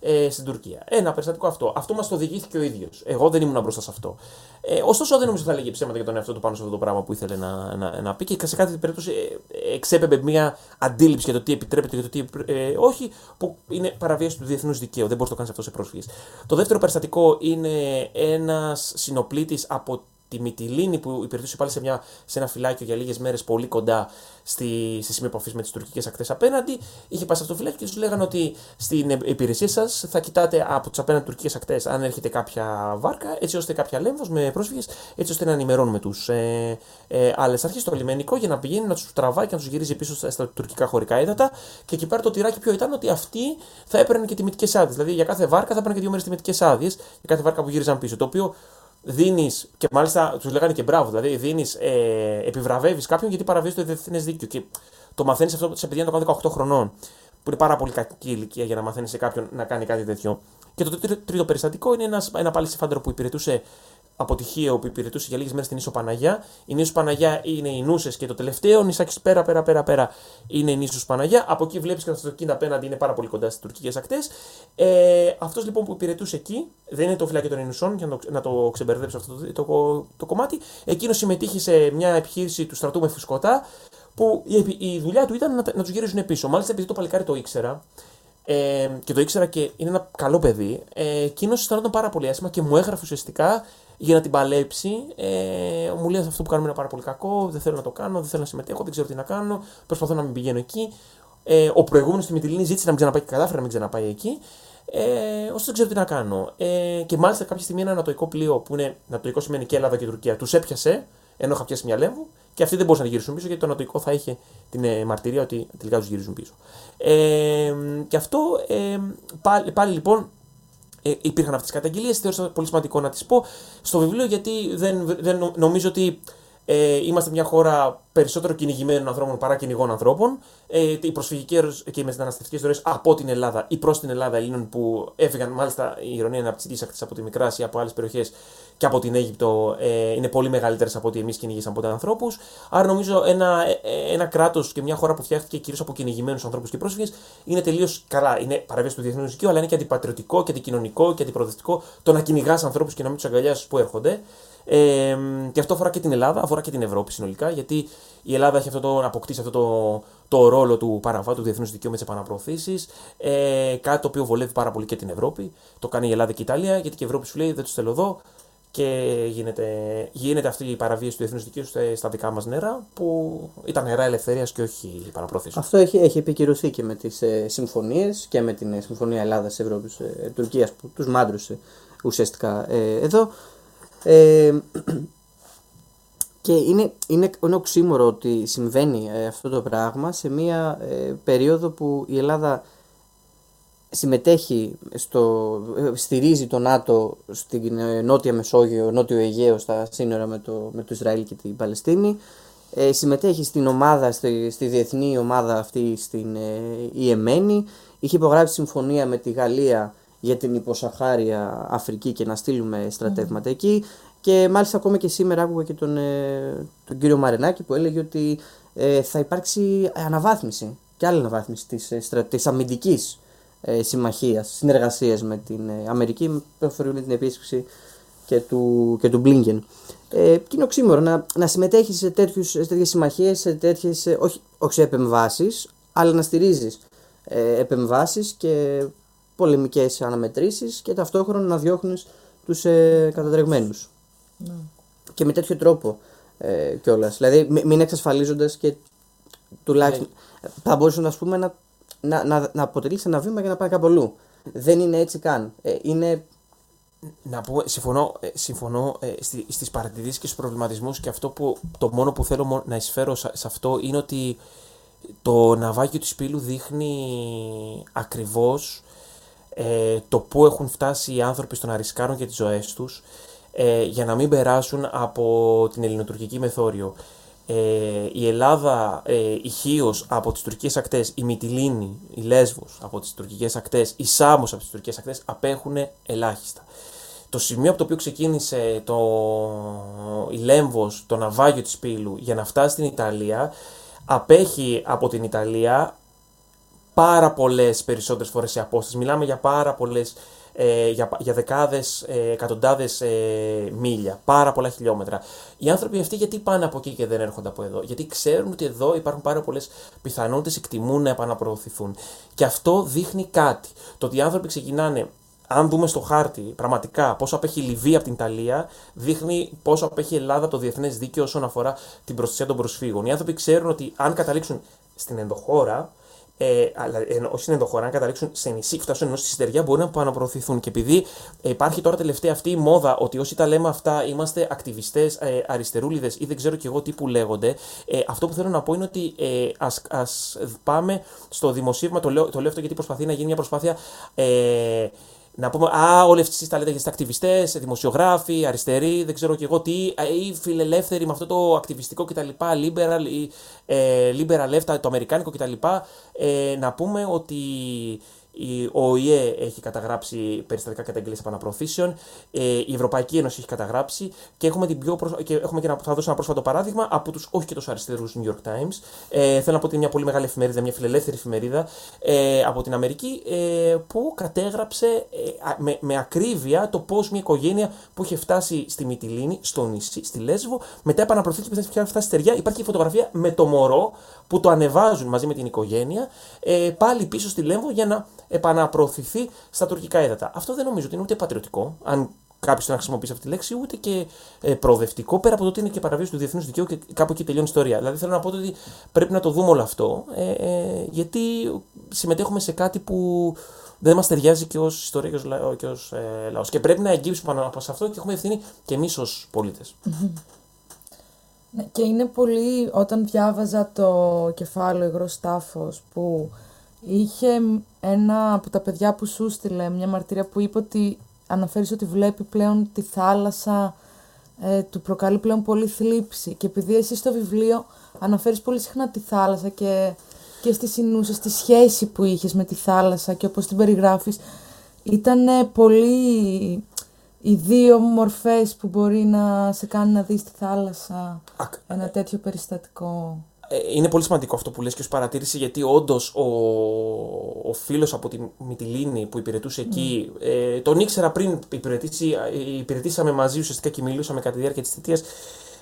Ε, στην Τουρκία. Ένα περιστατικό αυτό. Αυτό μας το οδηγήθηκε ο ίδιος. Εγώ δεν ήμουν μπροστά σε αυτό. Ε, ωστόσο, δεν νομίζω ότι θα λέγει ψέματα για τον εαυτό του πάνω σε αυτό το πράγμα που ήθελε να, να, να πει και σε κάθε περίπτωση ε, εξέπεμπε μια αντίληψη για το τι επιτρέπεται και το τι ε, όχι, που είναι παραβίαση του διεθνούς δικαίου. Δεν μπορείς να το κάνεις αυτό σε πρόσφυγες. Το δεύτερο περιστατικό είναι ένας συνοπλήτης από τη Μυτιλίνη που υπηρετούσε πάλι σε, μια, σε ένα φυλάκιο για λίγες μέρες πολύ κοντά στη, στη σημεία επαφής με τις τουρκικές ακτές απέναντι. Είχε πάει σε αυτό το φυλάκιο και τους λέγανε ότι στην υπηρεσία σας θα κοιτάτε από τις απέναντι τουρκικές ακτές αν έρχεται κάποια βάρκα, έτσι ώστε κάποια λέμβος με πρόσφυγες, έτσι ώστε να ενημερώνουμε τους ε, ε, άλλε αρχέ στο λιμενικό για να πηγαίνει να τους τραβάει και να τους γυρίζει πίσω στα, στα τουρκικά χωρικά έδατα. Και εκεί πέρα το τυράκι ποιο ήταν ότι αυτοί θα έπαιρναν και τιμητικές άδειες. Δηλαδή για κάθε βάρκα θα έπαιρναν και δύο μέρες τιμητικές άδειες για κάθε βάρκα που γύριζαν πίσω. Το οποίο δίνεις, και μάλιστα τους λέγανε και μπράβο, δηλαδή δίνεις, ε, επιβραβεύεις κάποιον γιατί παραβιάζει το διεθνές δίκαιο. Και το μαθαίνεις αυτό σε παιδιά να το 18 χρονών, που είναι πάρα πολύ κακή ηλικία για να μαθαίνεις σε κάποιον να κάνει κάτι τέτοιο. Και το τρίτο περιστατικό είναι ένας, ένα πάλι συμφάντερο που υπηρετούσε αποτυχία που υπηρετούσε για λίγες μέρες στην Ίσο Παναγιά. Η Νήσο Παναγιά είναι οι Νούσες και το τελευταίο νησάκι πέρα, πέρα, πέρα, πέρα είναι η Νήσο Παναγιά. Από εκεί βλέπεις και το αυτοκίνητο απέναντι είναι πάρα πολύ κοντά στις τουρκικές ακτές. Ε, αυτός λοιπόν που υπηρετούσε εκεί, δεν είναι το φυλάκι των Ινουσών, για να το, να το ξεμπερδέψω αυτό το, το, το, κομμάτι. Εκείνος συμμετείχε σε μια επιχείρηση του στρατού με φουσκωτά, που η, η δουλειά του ήταν να, να τους γυρίζουν πίσω. Μάλιστα επειδή το παλικάρι το ήξερα, ε, και το ήξερα και είναι ένα καλό παιδί, ε, εκείνος αισθανόταν πάρα πολύ άσχημα και μου έγραφε ουσιαστικά για να την παλέψει. Ε, μου λέει αυτό που κάνουμε είναι πάρα πολύ κακό, δεν θέλω να το κάνω, δεν θέλω να συμμετέχω, δεν ξέρω τι να κάνω, προσπαθώ να μην πηγαίνω εκεί. Ε, ο προηγούμενος στη Μητυλίνη ζήτησε να μην ξαναπάει και κατάφερε να μην ξαναπάει εκεί. Ε, όσο δεν ξέρω τι να κάνω. Ε, και μάλιστα κάποια στιγμή ένα ανατοϊκό πλοίο που είναι ανατοϊκό σημαίνει και Ελλάδα και Τουρκία, τους έπιασε ενώ είχα πιάσει μια λέμβου και αυτοί δεν μπορούσαν να γυρίσουν πίσω γιατί το ανατοϊκό θα είχε την ε, μαρτυρία ότι τελικά τους γυρίζουν πίσω. Ε, και αυτό ε, πάλι, πάλι λοιπόν ε, υπήρχαν αυτές τις καταγγελίες. Θεώρησα πολύ σημαντικό να τις πω στο βιβλίο γιατί δεν, δεν νομίζω ότι ε, είμαστε μια χώρα περισσότερο κυνηγημένων ανθρώπων παρά κυνηγών ανθρώπων. Ε, οι προσφυγικές και οι μεταναστευτικές ροές από την Ελλάδα ή προς την Ελλάδα Ελλήνων που έφυγαν, μάλιστα η ηρωνία είναι από τις ίδιε ακτές από τη Μικρά ή από άλλες περιοχές και από την Αίγυπτο ε, είναι πολύ μεγαλύτερες από ότι εμείς κυνηγήσαμε ποτέ ανθρώπους. Άρα νομίζω ένα, ε, ένα κράτος και μια χώρα που φτιάχτηκε κυρίως από κυνηγημένους ανθρώπους και πρόσφυγες είναι τελείως καλά. Είναι παραβίαση του διεθνούς δικαίου, αλλά είναι και αντιπατριωτικό και αντικοινωνικό και αντιπροοδευτικό το να κυνηγάς ανθρώπους και να μην τους αγκαλιάσεις που έρχονται. Ε, και αυτό αφορά και την Ελλάδα, αφορά και την Ευρώπη συνολικά, γιατί η Ελλάδα έχει αυτό το, αποκτήσει αυτό το, το ρόλο του παραβάτου του διεθνούς δικαίου με τις επαναπροωθήσεις. Ε, κάτι το οποίο βολεύει πάρα πολύ και την Ευρώπη. Το κάνει η Ελλάδα και η Ιταλία, γιατί και η Ευρώπη σου λέει δεν τους θέλω εδώ. Και γίνεται, γίνεται αυτή η παραβίαση του διεθνού δικαίου στα δικά μας νερά, που ήταν νερά ελευθερίας και όχι επαναπροωθήσει. Αυτό έχει, έχει επικυρωθεί και με τις ε, συμφωνίες και με την ε, Συμφωνία Ελλάδα-Ευρώπη-Τουρκία ε, που τους μάντρωσε ουσιαστικά ε, εδώ. Ε, και είναι, είναι, είναι οξύμορο ότι συμβαίνει ε, αυτό το πράγμα σε μια ε, περίοδο που η Ελλάδα συμμετέχει, στο, ε, στηρίζει το ΝΑΤΟ στην Νότια Μεσόγειο, Νότιο Αιγαίο στα σύνορα με το, με το Ισραήλ και την Παλαιστίνη. συμμετέχει στην ομάδα, στη, στη διεθνή ομάδα αυτή στην Ιεμένη. Είχε υπογράψει συμφωνία με τη Γαλλία για την υποσαχάρια Αφρική και να στείλουμε στρατεύματα mm. εκεί. Και μάλιστα ακόμα και σήμερα άκουγα και τον, ε, τον κύριο Μαρενάκη που έλεγε ότι ε, θα υπάρξει αναβάθμιση και άλλη αναβάθμιση της, ε, της αμυντικής ε, συμμαχίας, συνεργασίας με την ε, Αμερική με την επίσκεψη και του, και του Μπλίνγκεν. Ε, και είναι οξύμορο να, να συμμετέχεις σε, τέτοιους, σε τέτοιες συμμαχίες, σε τέτοιες, όχι, όχι σε επεμβάσεις, αλλά να στηρίζεις ε, επεμβάσεις και πολεμικές αναμετρήσεις και ταυτόχρονα να διώχνεις τους ε, κατατρεγμένους. Ναι. και με τέτοιο τρόπο ε, κιόλας. Δηλαδή, μη- μην εξασφαλίζοντας και τουλάχιστον. Θα μπορούσε ας πούμε, να, να, να, να αποτελείς ένα βήμα για να πάει κάπου αλλού. Δεν είναι έτσι καν. Ε, είναι. Να πούμε, συμφωνώ, ε, συμφωνώ ε, στη, στις παρατηρήσεις και στους προβληματισμούς και αυτό που το μόνο που θέλω μο- να εισφέρω σε, σε αυτό είναι ότι το ναυάγιο του Σπύλου δείχνει ακριβώς ε, το πού έχουν φτάσει οι άνθρωποι στο να ρισκάρουν για τις ζωές τους ε, για να μην περάσουν από την ελληνοτουρκική μεθόριο. Ε, η Ελλάδα ε, η Χίος από τις τουρκικές ακτές, η Μυτιλίνη, η Λέσβος από τις τουρκικές ακτές, η Σάμος από τις τουρκικές ακτές απέχουν ελάχιστα. Το σημείο από το οποίο ξεκίνησε το, η Λέμβος, το ναυάγιο της Πύλου για να φτάσει στην Ιταλία απέχει από την Ιταλία πάρα πολλές περισσότερες φορές σε απόσταση. Μιλάμε για πάρα πολλές. Ε, για, για δεκάδες, ε, εκατοντάδες ε, μίλια, πάρα πολλά χιλιόμετρα. Οι άνθρωποι αυτοί γιατί πάνε από εκεί και δεν έρχονται από εδώ, Γιατί ξέρουν ότι εδώ υπάρχουν πάρα πολλές πιθανότητες, εκτιμούν να επαναπροωθηθούν. Και αυτό δείχνει κάτι. Το ότι οι άνθρωποι ξεκινάνε αν δούμε στο χάρτη πραγματικά πόσο απέχει η Λιβύη από την Ιταλία, δείχνει πόσο απέχει η Ελλάδα από το διεθνές δίκαιο όσον αφορά την προστασία των προσφύγων. Οι άνθρωποι ξέρουν ότι αν καταλήξουν στην ενδοχώρα, ε, αλλά, ε, όχι στην ενδοχώρα, αν καταλήξουν σε νησί, φτάσουν ενώ στη στεριά, μπορεί να επαναπροωθηθούν. Και επειδή ε, υπάρχει τώρα τελευταία αυτή η μόδα ότι όσοι τα λέμε αυτά είμαστε ακτιβιστές, ε, αριστερούλιδες ή δεν ξέρω κι εγώ τι που λέγονται, ε, αυτό που θέλω να πω είναι ότι ε, ας, ας πάμε στο δημοσίευμα, το λέω, το λέω αυτό γιατί προσπαθεί να γίνει μια προσπάθεια. Ε, να πούμε, Α, όλοι εσεί τα λέτε είστε ακτιβιστές, δημοσιογράφοι, αριστεροί, δεν ξέρω κι εγώ τι, ε, ή φιλελεύθεροι με αυτό το ακτιβιστικό κτλ. Liberal, ή, ε, liberal left, το αμερικάνικο κτλ. Ε, να πούμε ότι η- ο ΟΗΕ έχει καταγράψει περιστατικά καταγγελίε επαναπροωθήσεων, ε, η Ευρωπαϊκή Ένωση έχει καταγράψει και έχουμε, την πιο προσ... και έχουμε και ένα... θα δώσω ένα πρόσφατο παράδειγμα από τους όχι και τόσο αριστερούς New York Times. Ε, θέλω να πω ότι είναι μια πολύ μεγάλη εφημερίδα, μια φιλελεύθερη εφημερίδα ε, από την Αμερική ε, που κατέγραψε ε, α- με, με ακρίβεια το πώς μια οικογένεια που είχε φτάσει στη Μυτιλίνη, στο νησί, στη Λέσβο, μετά επαναπροωθήθηκε και πια φτάσει στη στεριά. Υπάρχει και φωτογραφία με το μωρό που το ανεβάζουν μαζί με την οικογένεια ε, πάλι πίσω στη Λέμβο για να επαναπροωθηθεί στα τουρκικά έδατα. Αυτό δεν νομίζω ότι είναι ούτε πατριωτικό, αν κάποιος να χρησιμοποιήσει αυτή τη λέξη, ούτε και ε, προοδευτικό, πέρα από το ότι είναι και παραβίαση του διεθνούς δικαίου και κάπου εκεί τελειώνει η ιστορία. Δηλαδή θέλω να πω ότι πρέπει να το δούμε όλο αυτό, ε, ε, γιατί συμμετέχουμε σε κάτι που δεν μας ταιριάζει και ως ιστορία και ως λαό. Και, ως, ε, λαός. και πρέπει να εγγύψουμε πάνω από σε αυτό και έχουμε ευθύνη και εμείς ως πολίτες. Ναι, και είναι πολύ, όταν διάβαζα το κεφάλαιο υγρός τάφος που είχε ένα από τα παιδιά που σου στείλε μια μαρτυρία που είπε ότι αναφέρεις ότι βλέπει πλέον τη θάλασσα, ε, του προκαλεί πλέον πολύ θλίψη. Και επειδή εσύ στο βιβλίο αναφέρεις πολύ συχνά τη θάλασσα και, και στη συνούσα, στη σχέση που είχες με τη θάλασσα και όπως την περιγράφεις ήταν πολύ οι δύο μορφές που μπορεί να σε κάνει να δεις τη θάλασσα Ακ- ένα τέτοιο περιστατικό. Ε, Είναι πολύ σημαντικό αυτό που λες και ως παρατήρηση γιατί όντως ο, ο φίλος από τη Μυτιλίνη που υπηρετούσε εκεί ε, τον ήξερα πριν υπηρετήσει, ε, υπηρετήσαμε μαζί ουσιαστικά και μιλούσαμε κατά τη διάρκεια της θητείας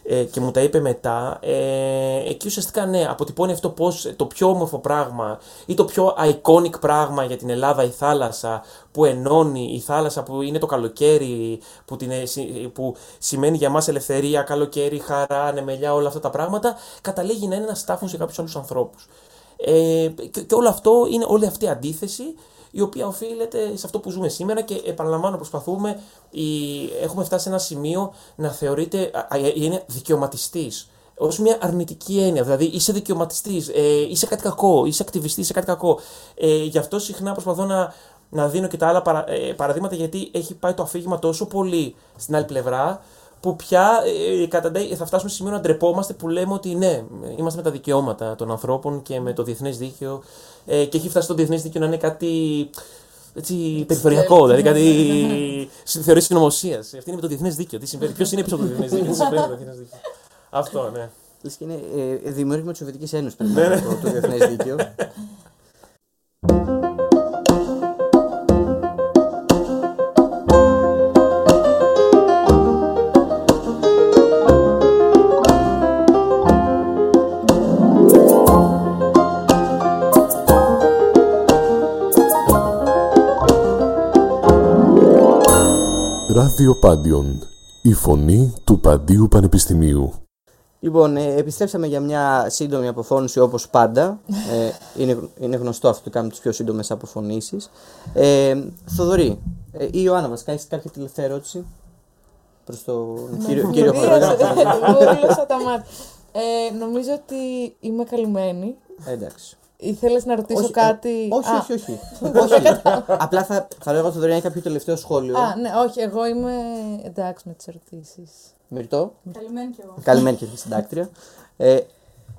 ε, και μου τα είπε μετά ε, εκεί ουσιαστικά ναι αποτυπώνει αυτό πως το πιο όμορφο πράγμα ή το πιο iconic πράγμα για την Ελλάδα η θάλασσα που ενώνει η θάλασσα που είναι το καλοκαίρι που, την, ε, συ- που σημαίνει για μας ελευθερία, καλοκαίρι, χαρά, νεμελιά, όλα αυτά τα πράγματα καταλήγει να είναι ένας στάφος για κάποιους άλλους ανθρώπους. Ε, και, και όλο αυτό είναι όλη αυτή η αντίθεση η οποία οφείλεται σε αυτό που ζούμε σήμερα και επαναλαμβάνω προσπαθούμε, η, έχουμε φτάσει σε ένα σημείο να θεωρείται α, α, η έννοια δικαιωματιστής ως μια αρνητική έννοια. Δηλαδή είσαι δικαιωματιστής, ε, είσαι κάτι κακό, είσαι ακτιβιστής, είσαι κάτι κακό. Ε, γι' αυτό συχνά προσπαθώ να, να δίνω και τα άλλα παρα, ε, παραδείγματα γιατί έχει πάει το αφήγημα τόσο πολύ στην άλλη πλευρά που πια ε, κατά ντε- θα φτάσουμε σε σημείο να ντρεπόμαστε που λέμε ότι ναι, είμαστε με τα δικαιώματα των ανθρώπων και με το διεθνές δίκαιο ε, και έχει φτάσει το διεθνές δίκαιο να είναι κάτι έτσι, περιθωριακό, δηλαδή κάτι θεωρίε συνωμοσίας. Αυτή είναι με το διεθνές δίκαιο. Τι συμβαίνει, ποιος είναι πίσω από το διεθνές δίκαιο, τι συμβαίνει με το διεθνές δίκαιο; Αυτό, ναι. Λες και είναι ε, δημιούργημα της Σοβιετικής Ένωσης πρέπει να είναι το, το διεθνές δίκαιο. Ράδιο Πάντιον. Η η φωνή του Παντίου Πανεπιστημίου. Λοιπόν, ε, επιστρέψαμε για μια σύντομη αποφώνηση όπως πάντα. Ε, είναι, είναι γνωστό αυτό ότι κάνουμε τις πιο σύντομες αποφωνήσεις. Ε, Θοδωρή, ε, ή Ιωάννα βασικά, έχεις κάποια τελευταία ερώτηση προς τον κύριο, κύριο Χορόγα. Βούλωσα τα μάτια. Ε, νομίζω ότι είμαι καλυμμένη. Ε, εντάξει. Ήθελες να ρωτήσω Όχι, κάτι; ε, όχι, Α, όχι, όχι, όχι. Απλά θα, θα λέω εγώ Θοδωρή, αν έχει κάποιο τελευταίο σχόλιο. Α, ναι, όχι, εγώ είμαι εντάξει με τις ερωτήσεις. Μυρτό. Καλημέρα κι εγώ. Καλημέρα και στη συντάκτρια. Ε,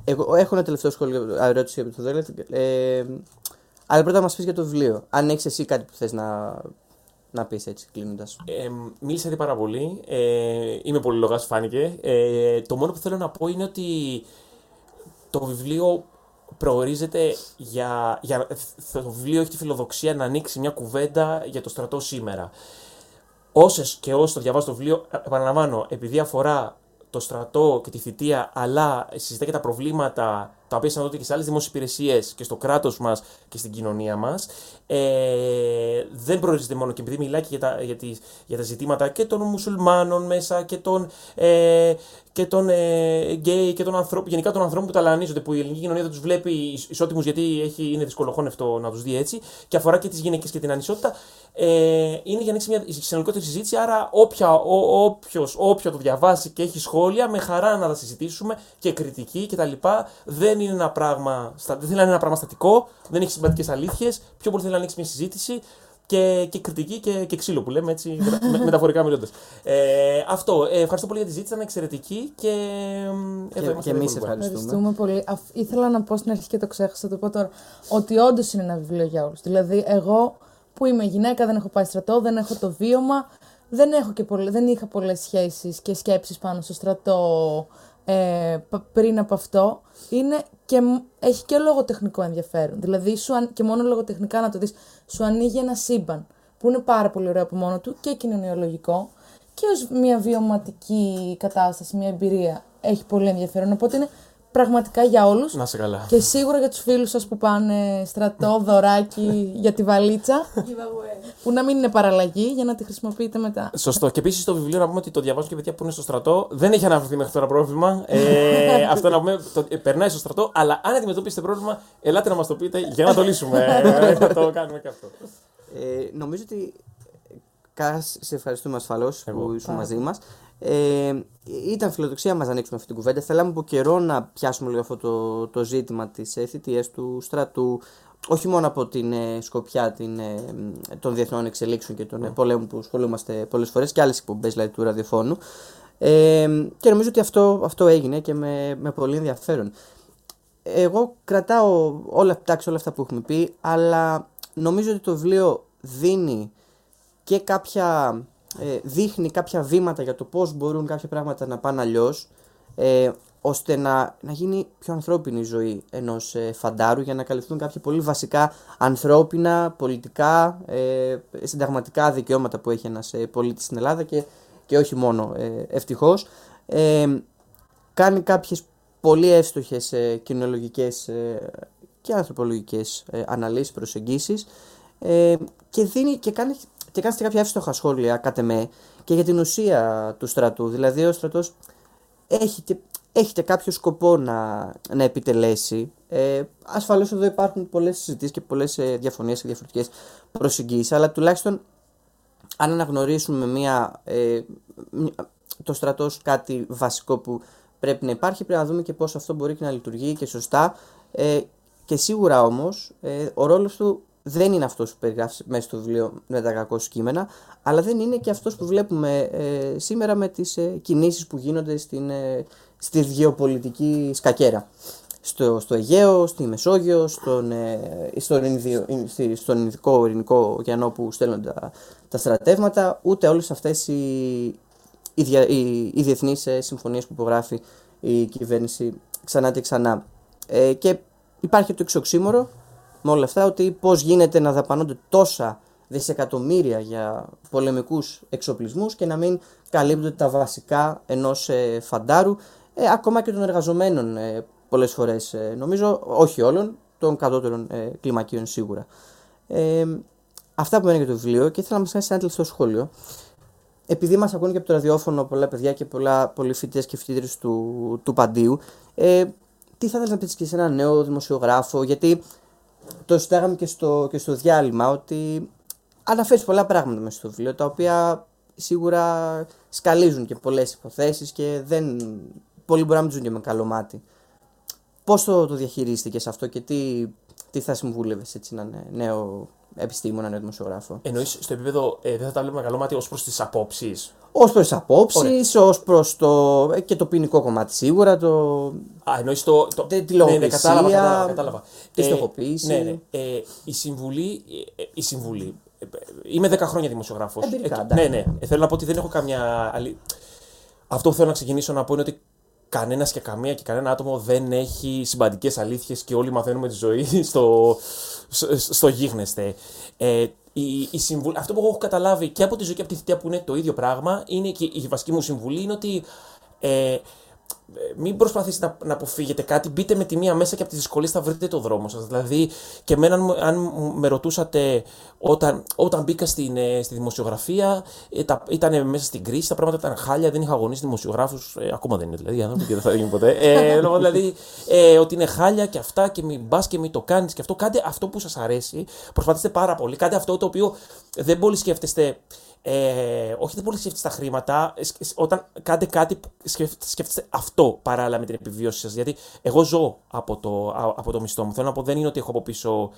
εγώ έχω ένα τελευταίο σχόλιο, α, ερώτηση για το Θοδωρή. Ε, αλλά πρώτα να μας πεις για το βιβλίο. Αν έχεις εσύ κάτι που θες να, να πεις έτσι κλείνοντας. Ε, μίλησα ήδη πάρα πολύ. Ε, είμαι πολύ λογάς, φάνηκε. Ε, το μόνο που θέλω να πω είναι ότι το βιβλίο προορίζεται για, για. Το βιβλίο έχει τη φιλοδοξία να ανοίξει μια κουβέντα για το στρατό σήμερα. Όσες και όσοι το διαβάζουν το βιβλίο, ε, επαναλαμβάνω, επειδή αφορά το στρατό και τη θητεία, αλλά συζητά και τα προβλήματα τα οποία συναντώνται και σε άλλες δημόσιες υπηρεσίες και στο κράτος μας και στην κοινωνία μας. Ε, δεν προορίζεται μόνο και επειδή μιλάει και για τα, για, τις, για τα ζητήματα και των μουσουλμάνων μέσα και των, ε, και των ε, γκέι και των ανθρώπων, γενικά των ανθρώπων που ταλανίζονται, που η ελληνική κοινωνία δεν τους βλέπει ισότιμους γιατί έχει, είναι δυσκολοχώνευτο να τους δει έτσι, και αφορά και τις γυναίκες και την ανισότητα. Ε, είναι για να ανοίξει μια συνολικότερη συζήτηση. Άρα, όποια, ό, όποιος, όποιο το διαβάσει και έχει σχόλια, με χαρά να τα συζητήσουμε και κριτική κτλ. Δεν είναι ένα πράγμα, στα- δεν θέλει να είναι ένα πράγμα στατικό, δεν έχει συμπατικές αλήθειες. Πιο πολύ θέλει να ανοίξει μια συζήτηση και, και κριτική και, και ξύλο που λέμε έτσι, μετα- με- μεταφορικά μιλώντας. Ε, αυτό. Ε, ευχαριστώ πολύ για τη συζήτηση, ήταν εξαιρετική και. μ, εδώ Και, είμαστε και εμείς εδώ που ευχαριστούμε. Ευχαριστούμε πολύ. Αφ- ήθελα να πω στην αρχή και το ξέχασα, θα το πω τώρα. Ότι όντως είναι ένα βιβλίο για όλους. Δηλαδή, εγώ που είμαι γυναίκα, δεν έχω πάει στρατό, δεν έχω το βίωμα, δεν, έχω και πολλ- δεν είχα πολλές σχέσεις και σκέψεις πάνω στο στρατό ε, π- πριν από αυτό. Είναι και, μ- έχει και λογοτεχνικό ενδιαφέρον. Δηλαδή, σου, αν- και μόνο λογοτεχνικά να το δεις, σου ανοίγει ένα σύμπαν που είναι πάρα πολύ ωραίο από μόνο του και κοινωνιολογικό και ως μια βιωματική κατάσταση, μια εμπειρία έχει πολύ ενδιαφέρον. Οπότε είναι πραγματικά για όλους Να σε καλά. και σίγουρα για τους φίλους σας που πάνε στρατό, δωράκι για τη βαλίτσα Giveaway. που να μην είναι παραλλαγή για να τη χρησιμοποιείτε μετά. Σωστό. Και επίσης το βιβλίο να πούμε ότι το διαβάζουν και παιδιά που είναι στο στρατό. Δεν έχει αναφερθεί μέχρι τώρα πρόβλημα. Ε, αυτό να πούμε. Το, ε, περνάει στο στρατό. Αλλά αν αντιμετωπίσετε πρόβλημα, ελάτε να μας το πείτε για να το λύσουμε. Ε, θα το κάνουμε και αυτό. Ε, νομίζω ότι. Κάρα, σε ευχαριστούμε ασφαλώς Εγώ. που ήσουν Πάρα μαζί μας. Ε, ήταν φιλοδοξία μας να ανοίξουμε αυτή την κουβέντα. Θέλαμε από καιρό να πιάσουμε λίγο αυτό το, το ζήτημα της ε, θητείας του στρατού. Όχι μόνο από την ε, σκοπιά την, ε, των διεθνών εξελίξεων και των ε, πολέμων που ασχολούμαστε πολλές φορές και άλλες εκπομπές δηλαδή, του ραδιοφώνου. Ε, και νομίζω ότι αυτό, αυτό έγινε και με, με πολύ ενδιαφέρον. Εγώ κρατάω όλα, εντάξει, όλα αυτά που έχουμε πει, αλλά νομίζω ότι το βιβλίο δίνει και κάποια, ε, δείχνει κάποια βήματα για το πώς μπορούν κάποια πράγματα να πάνε αλλιώς, ε, ώστε να, να γίνει πιο ανθρώπινη η ζωή ενός ε, φαντάρου για να καλυφθούν κάποια πολύ βασικά ανθρώπινα, πολιτικά, ε, συνταγματικά δικαιώματα που έχει ένας ε, πολίτης στην Ελλάδα και, και όχι μόνο ε, ευτυχώς. Ε, κάνει κάποιες πολύ εύστοχες ε, κοινωνιολογικές ε, και ανθρωπολογικές ε, αναλύσεις, προσεγγίσεις ε, και, δίνει, και, κάνει, και κάνει και κάποια εύστοχα σχόλια, κάτε με, και για την ουσία του στρατού. Δηλαδή ο στρατός έχει και, έχει και κάποιο σκοπό να, να επιτελέσει. Ε, ασφαλώς εδώ υπάρχουν πολλές συζητήσεις και πολλές ε, διαφωνίες και διαφορετικές προσεγγίσεις, αλλά τουλάχιστον αν αναγνωρίσουμε μια, ε, μια- το στρατός ως κάτι βασικό που πρέπει να υπάρχει, πρέπει να δούμε και πώς αυτό μπορεί και να λειτουργεί και σωστά. Ε, και σίγουρα όμως ε, ο ρόλος του δεν είναι αυτός που περιγράφεις μέσα στο βιβλίο με τα κακό κείμενα, αλλά δεν είναι και αυτός που βλέπουμε ε, σήμερα με τις ε, κινήσεις που γίνονται στην, ε, στη γεωπολιτική σκακέρα. Στο, στο Αιγαίο, στη Μεσόγειο, στον, ε, στον, Ινδιο, στη- στον Ινδικό Ειρηνικό ωκεανό που στέλνουν τα, τα στρατεύματα, ούτε όλες αυτές οι, οι, δια, οι, οι διεθνείς ε, συμφωνίες που υπογράφει η κυβέρνηση ξανά και ξανά. Ε, και υπάρχει το εξοξύμορο με όλα αυτά ότι πώς γίνεται να δαπανώνται τόσα δισεκατομμύρια για πολεμικούς εξοπλισμούς και να μην καλύπτονται τα βασικά ενός ε, φαντάρου, ε, ακόμα και των εργαζομένων ε, πολλές φορές, ε, νομίζω, όχι όλων, των κατώτερων ε, κλιμακίων σίγουρα. Ε, αυτά που μένει για το βιβλίο και ήθελα να μας κάνεις ένα τελευταίο σχόλιο. επειδή μας ακούνε και από το ραδιόφωνο πολλά παιδιά και πολλά, πολλοί φοιτητές και φοιτήτρε του, του Παντίου, ε, τι θα ήθελα να πείτε και σε ένα νέο δημοσιογράφο, γιατί το συντάγαμε και στο, και στο διάλειμμα ότι αναφέρεις πολλά πράγματα μέσα στο βιβλίο τα οποία σίγουρα σκαλίζουν και πολλές υποθέσεις και δεν. Πολλοί μπορεί να μην ζουν και με καλό μάτι. Πώς το, το διαχειρίστηκες αυτό και τι, τι θα συμβούλευες έτσι έναν νέο επιστήμονα, νέο δημοσιογράφο. Εννοείς στο επίπεδο ε, δεν θα τα βλέπουμε καλό μάτι ως προς τις απόψεις; Ω προς τις απόψεις, ως προς το. Ε, και το ποινικό κομμάτι σίγουρα. Το... Α, εννοείς το. το... Τη- τη ναι, ναι, λογοκρισία, κατάλαβα, κατάλαβα. κατάλαβα. τη Ε, στοχοποίηση. Ναι, ναι. Ε, η συμβουλή. ε, η συμβουλή. ε, Είμαι 10 χρόνια δημοσιογράφος. Εμπειρικά, ναι, εντάξει. ναι. Ε, θέλω να πω ότι δεν έχω καμιά. άλλη- Αυτό που θέλω να ξεκινήσω να πω είναι ότι κανένας και καμία και κανένα άτομο δεν έχει συμπαντικές αλήθειες και όλοι μαθαίνουμε τη ζωή στο, στο, στο γίγνεσθε. Ε, η, η συμβουλ... Αυτό που εγώ έχω καταλάβει και από τη ζωή και από τη θητεία που είναι το ίδιο πράγμα είναι και η βασική μου συμβουλή είναι ότι ε, ε, μην προσπαθήσετε να, να αποφύγετε κάτι, μπείτε με τη μία μέσα και από τι δυσκολίε θα βρείτε το δρόμο σας. Δηλαδή, και εμένα, αν μου- αν μου- με ρωτούσατε όταν, όταν μπήκα στην, ε, στη δημοσιογραφία, ε, τα, ήταν μέσα στην κρίση, τα πράγματα ήταν χάλια, δεν είχα αγωνίσει δημοσιογράφους. Ε, ακόμα δεν είναι δηλαδή, οι άνθρωποι και δεν θα γίνει ποτέ. Ε, λόγω δηλαδή, ε, ότι είναι χάλια και αυτά και μην μπα και μην το κάνεις και αυτό. Κάντε αυτό που σας αρέσει. Προσπαθήστε πάρα πολύ. Κάντε αυτό το οποίο δεν πολύ σκέφτεστε. Ε, όχι, δεν πολύ σκέφτεστε τα χρήματα. Ε, σκ- Όταν κάντε κάτι που σκέφ- σκέφτεστε αυτό παράλληλα με την επιβίωση σας. Γιατί εγώ ζω από το, α- από το μισθό μου. Θέλω να πω, δεν είναι ότι έχω από πίσω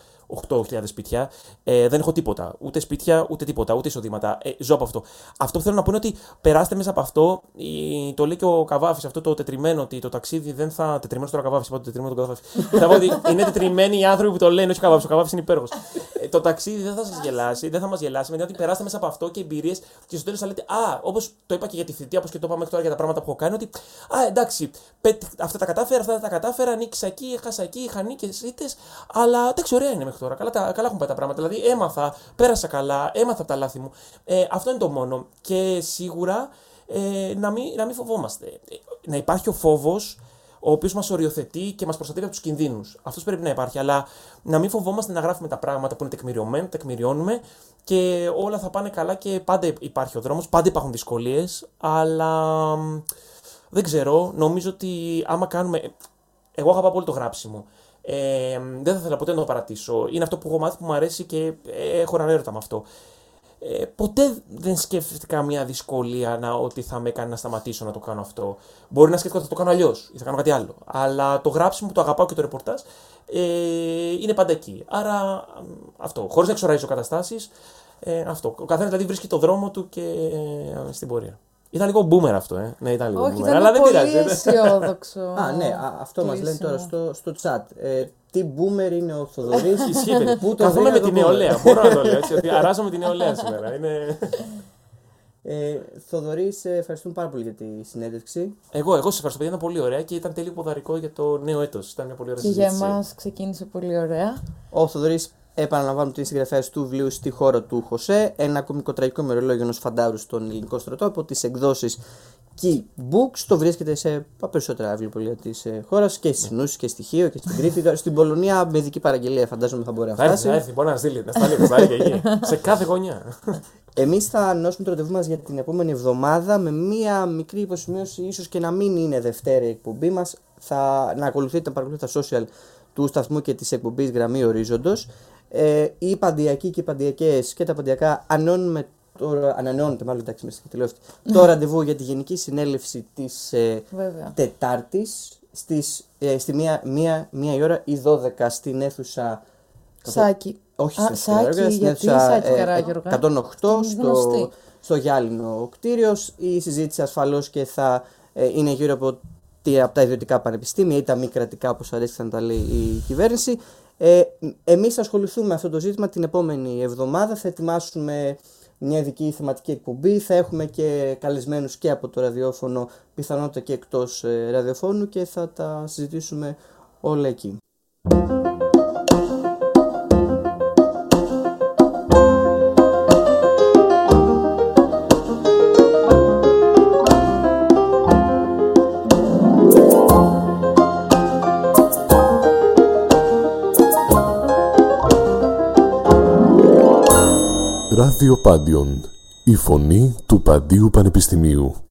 8.000 σπίτια. Ε, δεν έχω τίποτα. Ούτε σπίτια, ούτε τίποτα, ούτε εισοδήματα. Ε, ζω από αυτό. Αυτό που θέλω να πω είναι ότι περάστε μέσα από αυτό. Η, το λέει και ο Καβάφης, αυτό το τετριμένο, ότι το ταξίδι δεν θα. Τετριμένο τώρα Καβάφης, είπα το τετριμένο τον Καβάφη. θα πω ότι είναι τετριμένοι οι άνθρωποι που το λένε, όχι ο Καβάφης. Ο Καβάφης είναι υπέροχος. Ε, το ταξίδι δεν θα σας γελάσει, δεν θα μας γελάσει. Με ότι περάστε μέσα από αυτό και εμπειρίες και στο τέλος θα λέτε Α, όπως το είπα και για τη θητεία, όπως και το είπαμε μέχρι τώρα για τα πράγματα που έχω κάνει, ότι Α, εντάξει, πέτ- αυτά τα κατάφερα, αυτά δεν τα κατάφερα, νίκησα εκεί, έχασα εκεί, είχα νίκες, ήττες. Αλλά εντάξει, ωραία είναι μέχρι τώρα. Καλά, τα, καλά έχουν πάει τα πράγματα. Δηλαδή, έμαθα, πέρασα καλά, έμαθα από τα λάθη μου. Ε, αυτό είναι το μόνο. Και σίγουρα ε, να, μην, να μην φοβόμαστε. Ε, να υπάρχει ο φόβος ο οποίος μας οριοθετεί και μας προστατεύει από τους κινδύνους. Αυτός πρέπει να υπάρχει. Αλλά να μην φοβόμαστε να γράφουμε τα πράγματα που είναι τεκμηριωμένα, τεκμηριώνουμε και όλα θα πάνε καλά και πάντα υπάρχει ο δρόμος, πάντα υπάρχουν δυσκολίες. Αλλά μ, δεν ξέρω, νομίζω ότι άμα κάνουμε. Εγώ αγαπάω πολύ το γράψιμο. Ε, δεν θα ήθελα ποτέ να το παρατήσω. Είναι αυτό που έχω μάθει που μου αρέσει και ε, έχω έναν έρωτα με αυτό. Ε, ποτέ δεν σκέφτηκα μια δυσκολία να, ότι θα με έκανε να σταματήσω να το κάνω αυτό. Μπορεί να σκέφτηκα ότι θα το κάνω αλλιώς ή θα κάνω κάτι άλλο. Αλλά το γράψιμο που το αγαπάω και το ρεπορτάζ ε, είναι πάντα εκεί. Άρα μ, αυτό. Χωρίς να εξοραίζω καταστάσεις. Ε, αυτό. Ο καθένας δηλαδή βρίσκει το δρόμο του και ε, στην πορεία. Ήταν λίγο boomer αυτό, ε. Ναι, ήταν λίγο Όχι, boomer. ήταν αλλά δεν πολύ πειράζει. αισιόδοξο. Α, ναι, α, αυτό μας λένε τώρα κλείσιμο. στο, στο chat. Ε, τι boomer είναι ο Θοδωρής; Ισχύει, παιδί. Πού το Καθόμαι βρήκα με το την boomer; νεολαία. Μπορώ να το λέω έτσι. Ότι αράζω με την νεολαία σήμερα. Είναι... Ε, Θοδωρή, σε ευχαριστούμε πάρα πολύ για τη συνέντευξη. Εγώ, εγώ σα ευχαριστώ, παιδιά. Ήταν πολύ ωραία και ήταν τέλειο ποδαρικό για το νέο έτος. Ήταν μια πολύ ωραία Και για συζήτηση. εμά ξεκίνησε πολύ ωραία. Ο Θοδωρής, επαναλαμβάνω την συγγραφέας του βιβλίου Στη χώρα του Χωσέ, ένα κομικό τραγικό μερολόγιο ενός φαντάρου στον ελληνικό στρατό από τις εκδόσεις Key Books. Το βρίσκεται σε τα περισσότερα βιβλιοπολία τη χώρας και στις Νούσει και στοιχείο και στην Κρήτη. Τώρα, Στην Πολωνία με ειδική παραγγελία φαντάζομαι θα μπορεί να Θα έρθει, φτάσει. θα έρθει, μπορεί να στείλει, να στείλει, να στείλει και εκεί. Σε κάθε γωνιά. Εμείς θα ανανεώσουμε το ραντεβού μας για την επόμενη εβδομάδα με μία μικρή υποσημείωση, ίσως και να μην είναι Δευτέρα η εκπομπή μας. Θα να ακολουθείτε, να παρακολουθείτε τα social του σταθμού και της εκπομπής Γραμμή Ορίζοντος. Ε, οι παντιακοί και οι παντιακές και τα παντιακά ανανεώνουμε τώρα, ανανεώνεται μάλλον εντάξει μέσα στη τηλεόραση, το ραντεβού για τη Γενική Συνέλευση της ε, Βέβαια. Τετάρτης στις, ε, στη μία, μία, μία η ώρα ή 12 στην αίθουσα. Σάκη. Όχι Α, στην Σάκη, αίθουσα, στην γιατί αίθουσα, Σάκη ε, Καράγιοργα. 108 Είναι στο, γνωστή. στο γυάλινο κτίριος. Η συζήτηση ασφαλώς και θα ε, είναι γύρω από, τι- από τα ιδιωτικά πανεπιστήμια ή τα μη κρατικά όπως αρέσει να τα λέει η κυβέρνηση. Ε, εμείς θα ασχοληθούμε με αυτό το ζήτημα την επόμενη εβδομάδα. Θα ετοιμάσουμε μια ειδική θεματική εκπομπή. Θα έχουμε και καλεσμένους και από το ραδιόφωνο, πιθανότητα και εκτός ε, ραδιοφώνου και θα τα συζητήσουμε όλα εκεί. Ράδιο Πάντιον. Η φωνή του Παντίου Πανεπιστημίου.